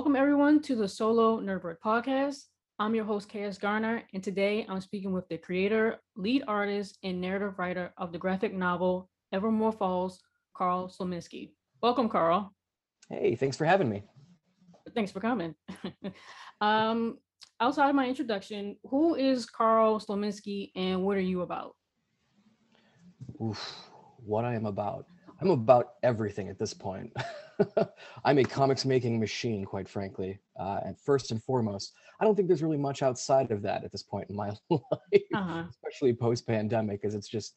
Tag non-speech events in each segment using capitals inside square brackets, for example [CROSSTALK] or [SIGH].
Welcome everyone to the Solo Nerdbird podcast. I'm your host, KS Garner, and today I'm speaking with the creator, lead artist, and narrative writer of the graphic novel Evermore Falls, Carl Slominski. Welcome, Carl. Hey, thanks for having me. Thanks for coming. [LAUGHS] um, outside of my introduction, who is Carl Slominski and what are you about? Oof, what I am about. I'm about everything at this point. [LAUGHS] I'm a comics making machine, quite frankly. Uh, and first and foremost, I don't think there's really much outside of that at this point in my [LAUGHS] life, uh-huh. especially post pandemic, as it's just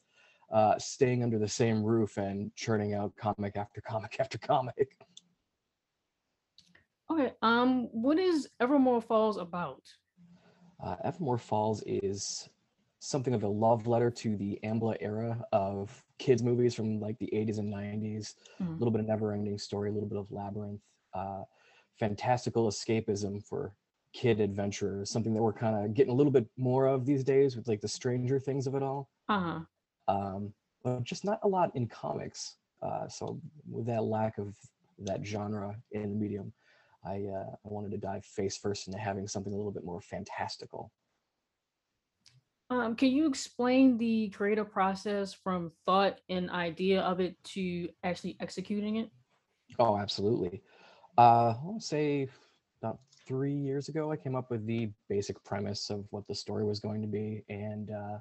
uh, staying under the same roof and churning out comic after comic [LAUGHS] after comic. Okay. Um, what is Evermore Falls about? Uh, Evermore Falls is something of a love letter to the Amblin era of kids movies from like the 80s and 90s. Mm-hmm. A little bit of never-ending story, a little bit of labyrinth, uh, fantastical escapism for kid adventurers. Something that we're kind of getting a little bit more of these days with like the Stranger Things of it all. Uh-huh. Um, but just not a lot in comics. Uh, so with that lack of that genre in the medium, I uh, I wanted to dive face first into having something a little bit more fantastical. Um, can you explain the creative process from thought and idea of it to actually executing it? Oh, absolutely. Uh, I'll say about three years ago, I came up with the basic premise of what the story was going to be, and uh,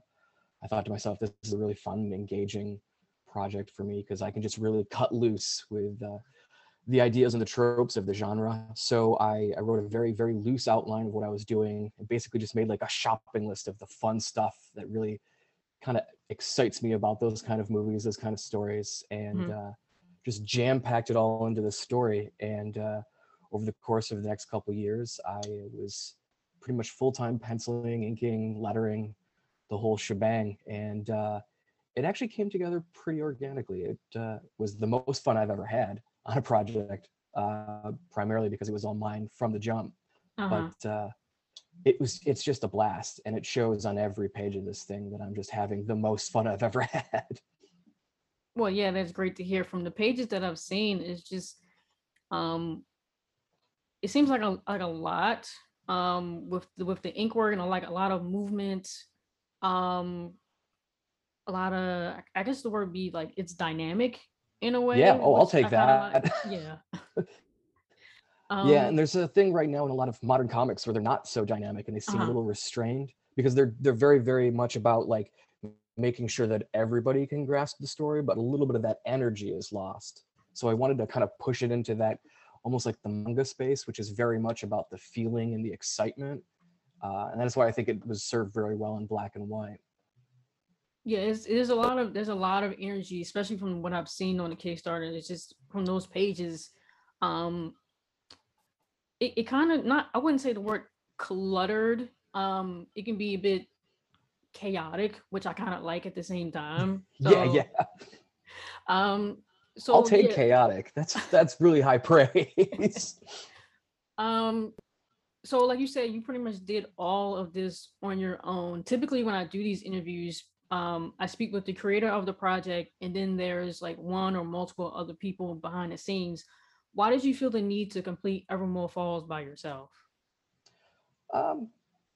I thought to myself, this is a really fun, engaging project for me because I can just really cut loose with uh, the ideas and the tropes of the genre. So I, I, wrote a very, very loose outline of what I was doing and basically just made like a shopping list of the fun stuff that really kind of excites me about those kind of movies, those kind of stories, and mm-hmm. uh, just jam packed it all into this story. And uh, over the course of the next couple years, I was pretty much full time penciling, inking, lettering, the whole shebang. And uh, it actually came together pretty organically. It uh, was the most fun I've ever had on a project, uh, primarily because it was all mine from the jump. Uh-huh. But uh, it was it's just a blast, and it shows on every page of this thing that I'm just having the most fun I've ever [LAUGHS] had. Well, yeah, that's great to hear. From the pages that I've seen, it's just um, it seems like a like a lot um with the, with the ink work and like a lot of movement um a lot of i guess the word be like it's dynamic in a way. Yeah. Oh, I'll take that. [LAUGHS] Like. Yeah. um, yeah, and there's a thing right now in a lot of modern comics where they're not so dynamic and they seem uh-huh. a little restrained because they're they're very very much about like making sure that everybody can grasp the story, but a little bit of that energy is lost. So I wanted to kind of push it into that almost like the manga space, which is very much about the feeling and the excitement. Uh, and that's why I think it was served very well in black and white yeah it's, there's a lot of there's a lot of energy especially from what i've seen on the kickstarter it's just from those pages um it, it kind of not i wouldn't say the word cluttered um it can be a bit chaotic which i kind of like at the same time [LAUGHS] so, yeah yeah. um so i'll take yeah. chaotic that's that's really high praise. [LAUGHS] Um so like you said you pretty much did all of this on your own. Typically when i do these interviews um, I speak with the creator of the project, and then there's like one or multiple other people behind the scenes. Why did you feel the need to complete Evermore Falls by yourself? Um,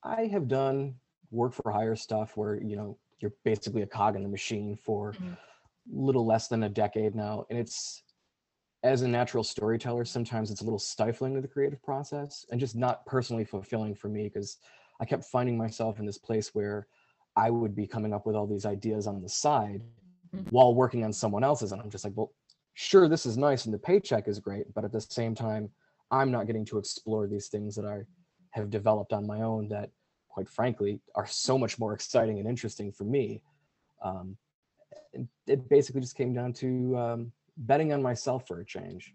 I have done work for hire stuff where you know you're basically a cog in the machine for mm-hmm. little less than a decade now, and it's as a natural storyteller, sometimes it's a little stifling to the creative process and just not personally fulfilling for me because I kept finding myself in this place where I would be coming up with all these ideas on the side mm-hmm. while working on someone else's. And I'm just like, well, sure, this is nice and the paycheck is great, but at the same time, I'm not getting to explore these things that I have developed on my own that, quite frankly, are so much more exciting and interesting for me. Um, it basically just came down to um, betting on myself for a change.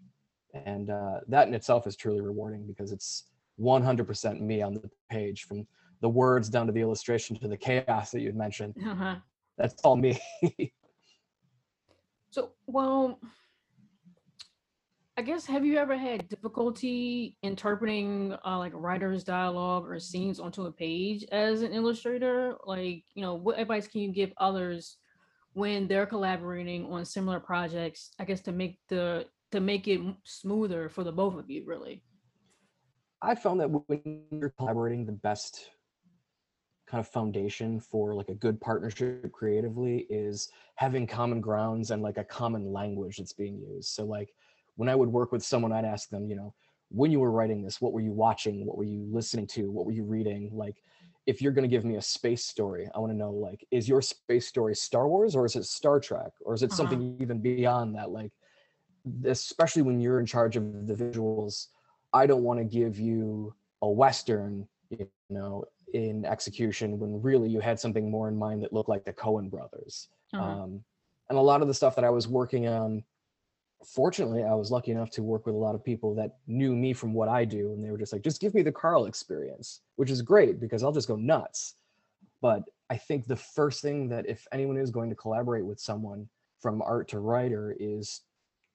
And uh, that in itself is truly rewarding because it's 100% me on the page from the words down to the illustration to the chaos that you'd mentioned. Uh-huh. That's all me. [LAUGHS] so, well, I guess have you ever had difficulty interpreting uh, like writer's dialogue or scenes onto a page as an illustrator? Like, you know, what advice can you give others when they're collaborating on similar projects? I guess to make the to make it smoother for the both of you, really. I found that when you're collaborating, the best kind of foundation for like a good partnership creatively is having common grounds and like a common language that's being used. So like when I would work with someone, I'd ask them, you know, when you were writing this, what were you watching? What were you listening to? What were you reading? Like if you're going to give me a space story, I want to know like, is your space story Star Wars or is it Star Trek or is it Uh-huh. something even beyond that? Like, especially when you're in charge of the visuals, I don't want to give you a Western, you know, in execution when really you had something more in mind that looked like the Coen brothers. Uh-huh. Um, and a lot of the stuff that I was working on, fortunately, I was lucky enough to work with a lot of people that knew me from what I do. And they were just like, just give me the Carl experience, which is great because I'll just go nuts. But I think the first thing that if anyone is going to collaborate with someone from art to writer is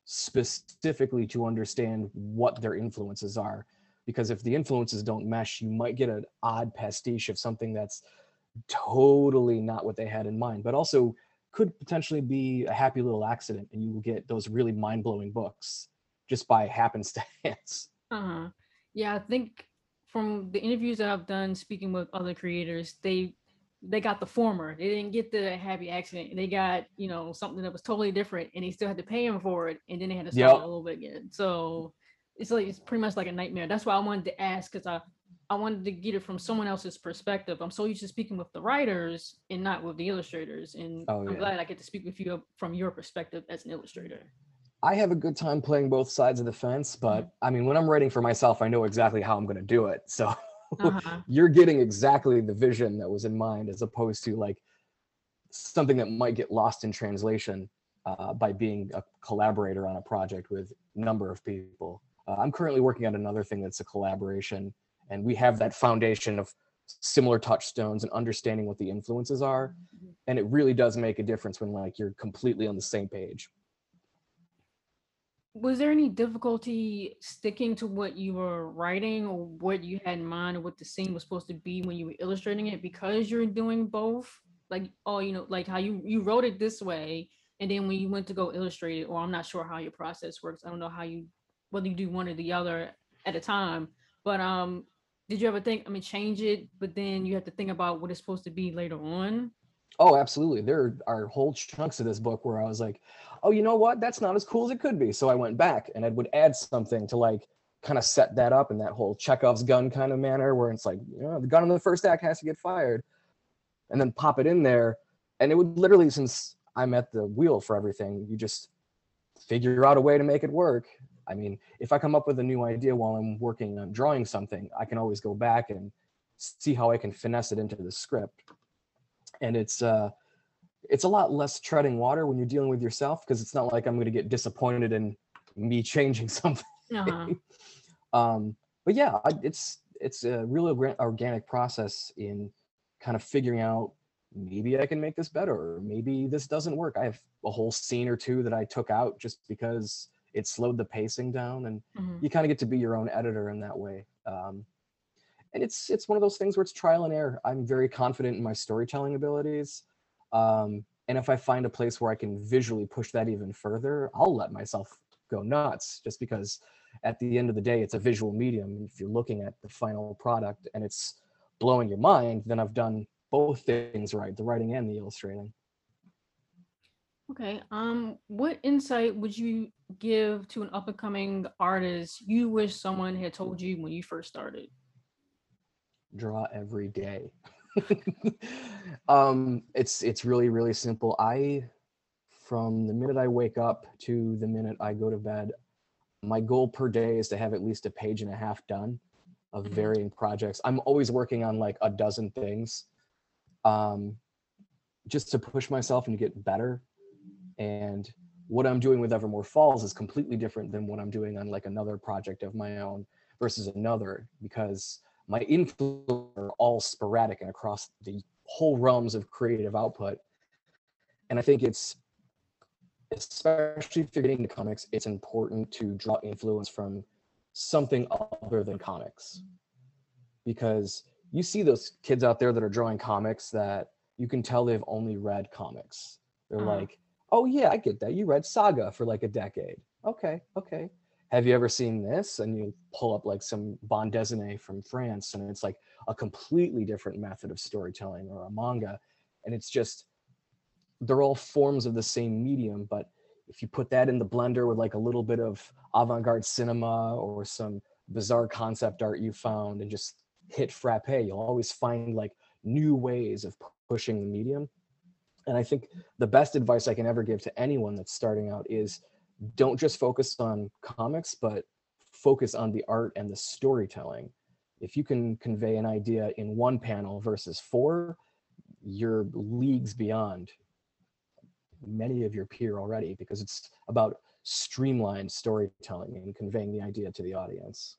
specifically to understand what their influences are. Because if the influences don't mesh, you might get an odd pastiche of something that's totally not what they had in mind, but also could potentially be a happy little accident and you will get those really mind-blowing books just by happenstance. [LAUGHS] Uh-huh. Yeah, I think from the interviews that I've done speaking with other creators, they they got the former. They didn't get the happy accident. They got, you know, something that was totally different and they still had to pay him for it. And then they had to start Yep. all over again. So it's like it's pretty much like a nightmare. That's why I wanted to ask because I I wanted to get it from someone else's perspective. I'm so used to speaking with the writers and not with the illustrators. And Oh, I'm yeah. glad I get to speak with you from your perspective as an illustrator. I have a good time playing both sides of the fence, but I mean, when I'm writing for myself, I know exactly how I'm going to do it. So [LAUGHS] Uh-huh. you're getting exactly the vision that was in mind as opposed to like something that might get lost in translation uh, by being a collaborator on a project with a number of people. Uh, I'm currently working on another thing that's a collaboration, and we have that foundation of similar touchstones and understanding what the influences are. And it really does make a difference when like you're completely on the same page. was there any difficulty sticking to what you were writing or what you had in mind or what the scene was supposed to be when you were illustrating it because you're doing both like oh you know like how you you wrote it this way and then when you went to go illustrate it or i'm not sure how your process works i don't know how you whether you do one or the other at a time but um did you ever think i mean change it but then you have to think about what it's supposed to be later on Oh, absolutely. There are whole chunks of this book where I was like, oh, you know what? That's not as cool as it could be. So I went back and I would add something to like kind of set that up in that whole Chekhov's gun kind of manner where it's like, you know, the gun in the first act has to get fired and then pop it in there. And it would literally, since I'm at the wheel for everything, you just figure out a way to make it work. I mean, if I come up with a new idea while I'm working on drawing something, I can always go back and see how I can finesse it into the script. And it's uh it's a lot less treading water when you're dealing with yourself because it's not like i'm going to get disappointed in me [LAUGHS] changing something. Uh-huh. um but yeah I- it's it's a really organic process in kind of figuring out maybe i can make this better or maybe this doesn't work. I have a whole scene or two that i took out just because it slowed the pacing down and Mhm. you kind of get to be your own editor in that way um, and it's it's one of those things where it's trial and error. I'm very confident in my storytelling abilities um, and if i find a place where i can visually push that even further i'll let myself go nuts just because at the end of the day it's a visual medium. If you're looking at the final product and it's blowing your mind then i've done both things right the writing and the illustrating Okay. Um, what insight would you give to an up and coming artist you wish someone had told you when you first started? draw every day. [LAUGHS] um, it's it's really really simple. I from the minute I wake up to the minute I go to bed, my goal per day is to have at least a page and a half done of Mhm. varying projects. I'm always working on like a dozen things, um, just to push myself and to get better. And what I'm doing with Evermore Falls is completely different than what I'm doing on like another project of my own versus another because my influence are all sporadic and across the whole realms of creative output. And I think it's especially if you're getting into comics, it's important to draw influence from something other than comics. Because you see those kids out there that are drawing comics that you can tell they've only read comics. They're Uh-huh. like, oh yeah, I get that. You read Saga for like a decade. Okay, okay. have you ever seen this? And you pull up like some bande dessinée from France, and it's like a completely different method of storytelling or a manga. And it's just, they're all forms of the same medium, but if you put that in the blender with like a little bit of avant-garde cinema or some bizarre concept art you found and just hit frappe, you'll always find like new ways of pushing the medium. And I think the best advice I can ever give to anyone that's starting out is don't just focus on comics, but focus on the art and the storytelling. If you can convey an idea in one panel versus four, you're leagues beyond many of your peer already because it's about streamlined storytelling and conveying the idea to the audience.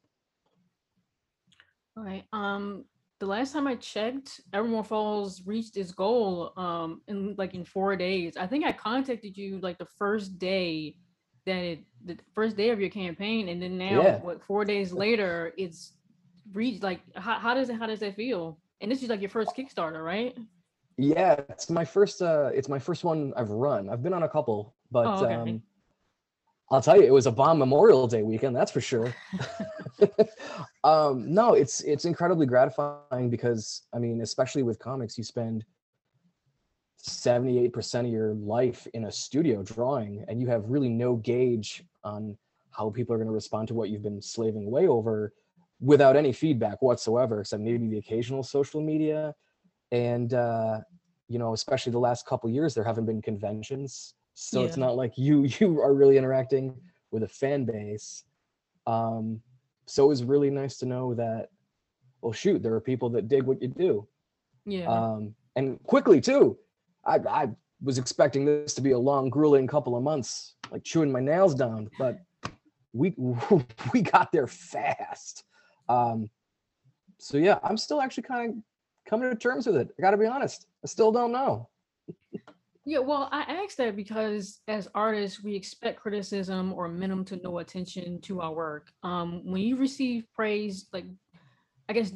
All right. Um, the last time I checked, Evermore Falls reached its goal um in like in four days. I think I contacted you like the first day that it the first day of your campaign, and then now Yeah. what four days later it's reached like how, how does it how does that feel? And this is like your first Kickstarter, right? Yeah, it's my first uh it's my first one I've run. I've been on a couple, but Oh, okay. um I'll tell you it was a bomb Memorial Day weekend, that's for sure. [LAUGHS] [LAUGHS] um no, it's it's incredibly gratifying because I mean, especially with comics, you spend 78% of your life in a studio drawing and you have really no gauge on how people are going to respond to what you've been slaving away over without any feedback whatsoever except maybe the occasional social media and uh you know especially the last couple years there haven't been conventions so it's not like you [LAUGHS] you are really interacting with a fan base. Um so it was really nice to know that well shoot there are people that dig what you do. Yeah. um and quickly too i i was expecting this to be a long grueling couple of months like chewing my nails down but we [LAUGHS] we got there fast. Um so yeah i'm still actually kind of coming to terms with it i gotta be honest. I still don't know Yeah, well, I asked that because as artists, we expect criticism or minimum to no attention to our work. Um, when you receive praise, like I guess,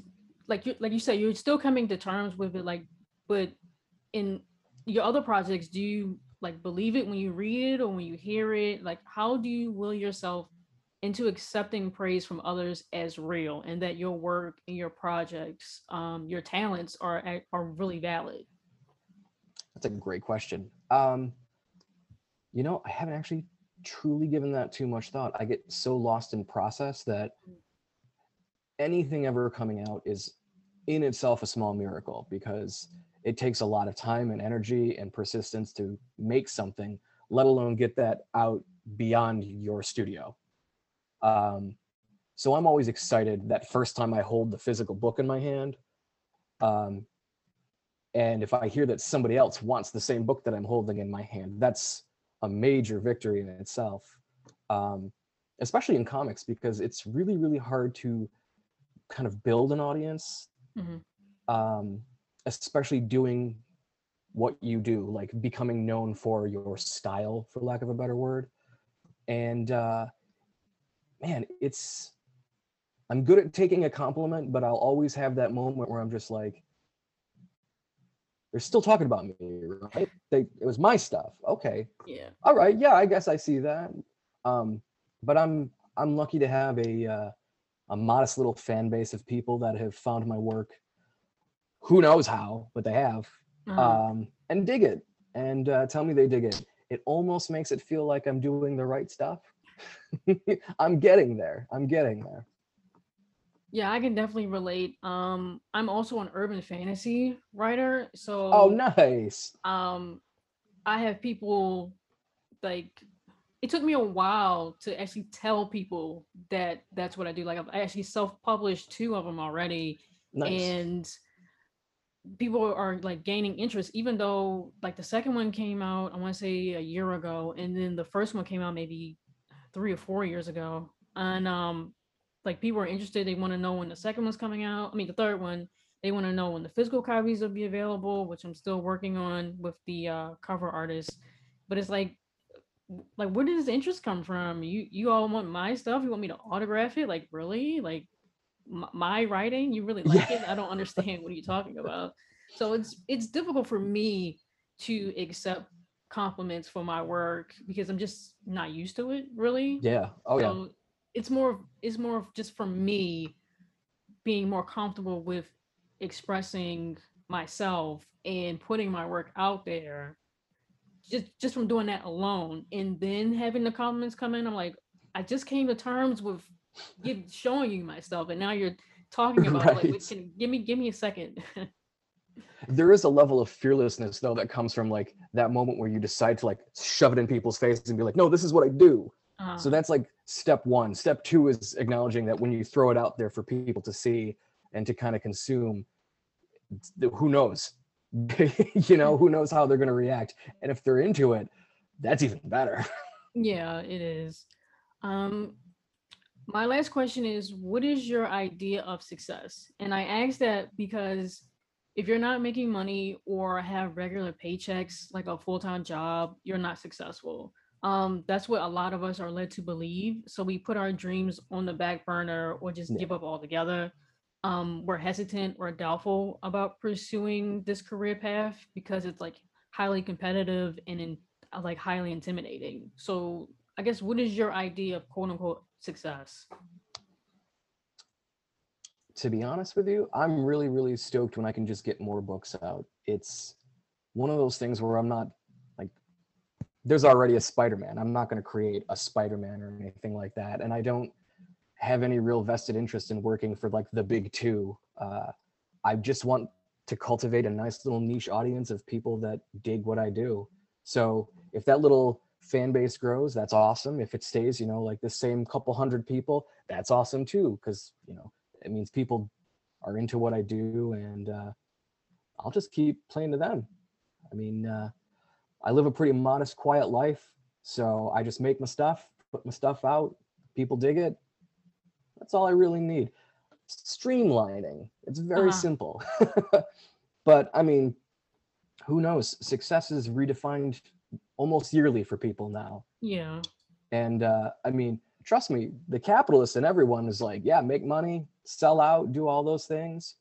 like you like you said, you're still coming to terms with it. Like, but in your other projects, do you like believe it when you read it or when you hear it? Like, how do you will yourself into accepting praise from others as real and that your work and your projects, um, your talents are are really valid? That's a great question. Um, you know, I haven't actually truly given that too much thought. I get so lost in process that anything ever coming out is in itself a small miracle because it takes a lot of time and energy and persistence to make something, let alone get that out beyond your studio. Um, so I'm always excited that first time I hold the physical book in my hand. Um, and if I hear that somebody else wants the same book that I'm holding in my hand, that's a major victory in itself. Um, especially in comics, because it's really, really hard to kind of build an audience, Mhm. um, especially doing what you do, like becoming known for your style, for lack of a better word. And uh, man, it's I'm good at taking a compliment, but I'll always have that moment where I'm just like, they're still talking about me, right? They it was my stuff. Okay. Yeah. All right. Yeah, I guess I see that. Um, but I'm I'm lucky to have a uh, a modest little fan base of people that have found my work. Who knows how, but they have, Uh-huh. um, and dig it, and uh, tell me they dig it. It almost makes it feel like I'm doing the right stuff. [LAUGHS] I'm getting there. I'm getting there. Yeah, I can definitely relate. Um, I'm also an urban fantasy writer, so Oh, nice. um, I have people like it took me a while to actually tell people that that's what I do. Like I've actually self-published two of them already, Nice. and people are like gaining interest even though like the second one came out i want to say a year ago and then the first one came out maybe three or four years ago and um like people are interested they want to know when the second one's coming out i mean the third one they want to know when the physical copies will be available which i'm still working on with the uh cover artist. But it's like like where did this interest come from? You you all want my stuff? You want me to autograph it? Like really? Like m- my writing? You really like it? I don't [LAUGHS] understand what are you talking about. So it's it's difficult for me to accept compliments for my work because i'm just not used to it really. Yeah. Oh yeah. It's more it's more of just for me being more comfortable with expressing myself and putting my work out there just just from doing that alone. And then having the comments come in i'm like i just came to terms with give, showing you my stuff. And now you're talking about it like Right. can, give me give me a second. [LAUGHS] There is a level of fearlessness though that comes from like that moment where you decide to like shove it in people's faces and be like no this is what i do Uh, so that's like step one step two is acknowledging that when you throw it out there for people to see and to kind of consume who knows [LAUGHS] you know who knows how they're going to react and if they're into it that's even better [LAUGHS] Yeah, it is. Um, my last question is, what is your idea of success? And I ask that because if you're not making money or have regular paychecks, like a full-time job, you're not successful. Um, that's what a lot of us are led to believe. So we put our dreams on the back burner or just Yeah. give up altogether. Um, we're hesitant or doubtful about pursuing this career path because it's like highly competitive and in, uh, like highly intimidating. So I guess what is your idea of quote unquote success? to be honest with you, I'm really, really stoked when I can just get more books out. It's one of those things where I'm not there's already a Spider Man. I'm not going to create a Spider Man or anything like that. And I don't have any real vested interest in working for like the big two. Uh, I just want to cultivate a nice little niche audience of people that dig what I do. So if that little fan base grows, that's awesome. If it stays, you know, like the same couple hundred people, that's awesome too. Cause, you know, it means people are into what I do and uh, I'll just keep playing to them. I mean, uh, I live a pretty modest, quiet life. So I just make my stuff, put my stuff out, people dig it. That's all I really need. Streamlining, it's very Uh-huh. simple. [LAUGHS] but I mean, who knows? Success is redefined almost yearly for people now. Yeah. And uh, I mean, trust me, the capitalists and everyone is like, yeah, make money, sell out, do all those things.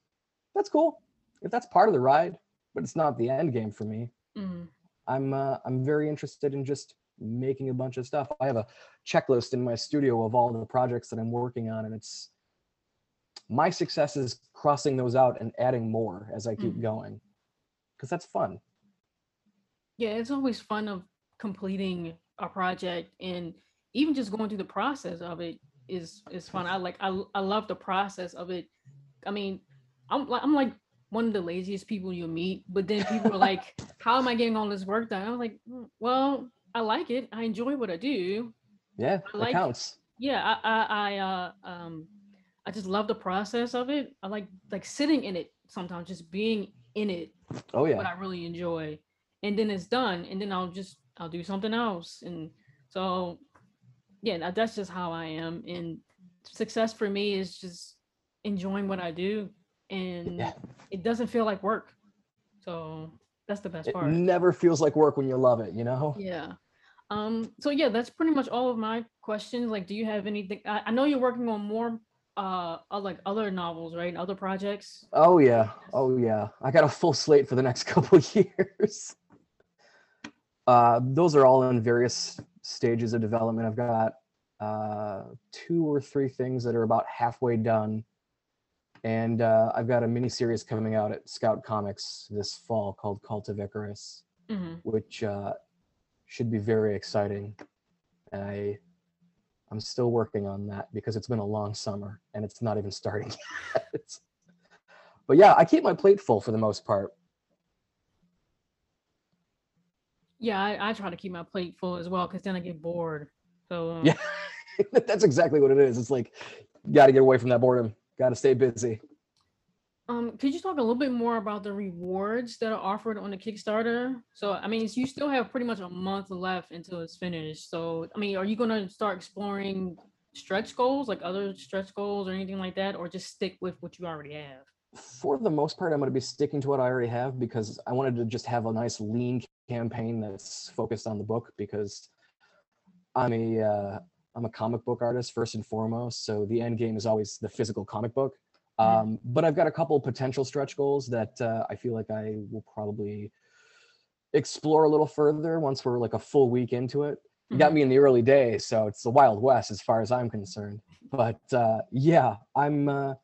That's cool if that's part of the ride, but it's not the end game for me. Mhm. I'm uh, I'm very interested in just making a bunch of stuff. I have a checklist in my studio of all the projects that I'm working on, and it's my success is crossing those out and adding more as I keep Mhm. going, because that's fun. Yeah, it's always fun of completing a project and even just going through the process of it is is fun. I like I I love the process of it. I mean, I'm like I'm like one of the laziest people you meet, but then people are like, [LAUGHS] "How am I getting all this work done?" I'm like, "Mm, "Well, I like it. I enjoy what I do. Yeah, I like- counts. Yeah, I I, I uh um I just love the process of it. I like like sitting in it sometimes, just being in it Oh yeah, what I really enjoy. And then it's done. And then I'll just I'll do something else. And so yeah, that's just how I am. And success for me is just enjoying what I do. And yeah. it doesn't feel like work. So that's the best It part. never feels like work when you love it, you know. Yeah. Um, so yeah, that's pretty much all of my questions. Like, do you have anything? I, I know you're working on more uh uh, like other novels, right? Other projects. Oh yeah. Oh yeah. I got a full slate for the next [LAUGHS] couple years. Uh, those are all in various stages of development. I've got uh, two or three things that are about halfway done, and uh, I've got a mini series coming out at Scout Comics this fall called Cult of Icarus, hmm which uh, should be very exciting. And I I'm still working on that because it's been a long summer and it's not even starting [LAUGHS] yet. but yeah, I keep my plate full for the most part. Yeah, I, I try to keep my plate full as well because then I get bored. So um, Yeah. [LAUGHS] That's exactly what it is. It's like you got to get away from that boredom. Got to stay busy. Um, could you talk a little bit more about the rewards that are offered on the Kickstarter? So, I mean, you still have pretty much a month left until it's finished. So, I mean, are you going to start exploring stretch goals, like other stretch goals or anything like that, or just stick with what you already have? For the most part, I'm going to be sticking to what I already have because I wanted to just have a nice lean campaign that's focused on the book because I'm a uh, I'm a comic book artist first and foremost. So the end game is always the physical comic book. Mhm. Um, but I've got a couple potential stretch goals that uh, I feel like I will probably explore a little further once we're like a full week into it. You got Mhm. me in the early days, so it's the Wild West as far as I'm concerned. But uh, yeah, I'm uh,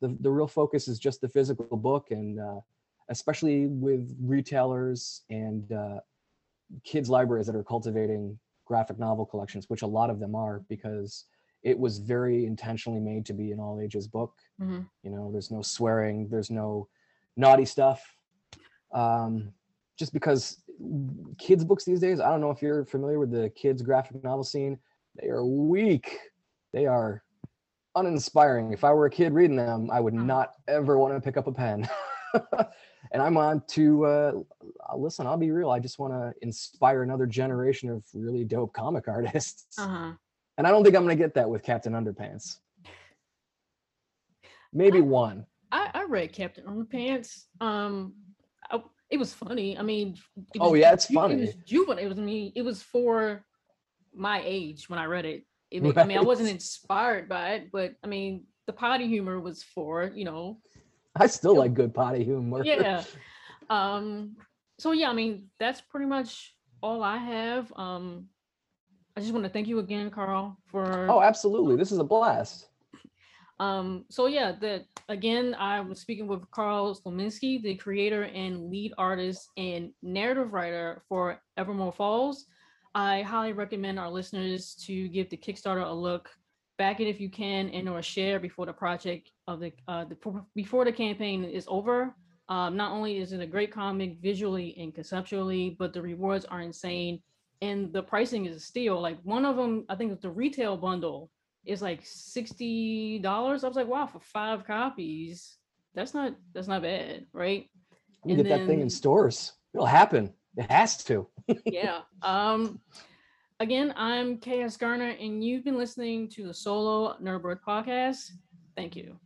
the the real focus is just the physical book, and uh, especially with retailers and uh, kids libraries that are cultivating graphic novel collections, which a lot of them are, because it was very intentionally made to be an all ages book. Mhm. You know, there's no swearing, there's no naughty stuff. Um, just because kids books these days, I don't know if you're familiar with the kids graphic novel scene, they are weak. They are uninspiring. If I were a kid reading them, I would Mhm. not ever want to pick up a pen. [LAUGHS] and I'm on to uh, uh, listen. I'll be real. I just want to inspire another generation of really dope comic [LAUGHS] artists, Uh-huh. and I don't think I'm gonna get that with Captain Underpants. Maybe one. I, I read Captain Underpants. Um, I, it was funny. I mean, it Oh, was yeah, it's It funny. was juvenile. It was I mean, it was for my age when I read it. It wa- I mean, I wasn't inspired by it, but I mean, the potty humor was for you know, I still like good potty humor. yeah. [LAUGHS] Um, so yeah, I mean, that's pretty much all I have. Um, I just want to thank you again, Carl, for Oh, absolutely. This is a blast. Um, so yeah, that again, I was speaking with Carl Slominski, the creator and lead artist and narrative writer for Evermore Falls. I highly recommend our listeners to give the Kickstarter a look, back it if you can, and or share before the project of the uh the before the campaign is over. Um, not only is it a great comic visually and conceptually, but the rewards are insane, and the pricing is a steal. Like one of them, I think the retail bundle is like sixty dollars. I was like, wow, for five copies, that's not that's not bad, right? You And get that thing in stores. It'll happen. It has to. [LAUGHS] yeah. Um again, I'm KS Garner, and you've been listening to the Solo Nerdbird podcast. Thank you.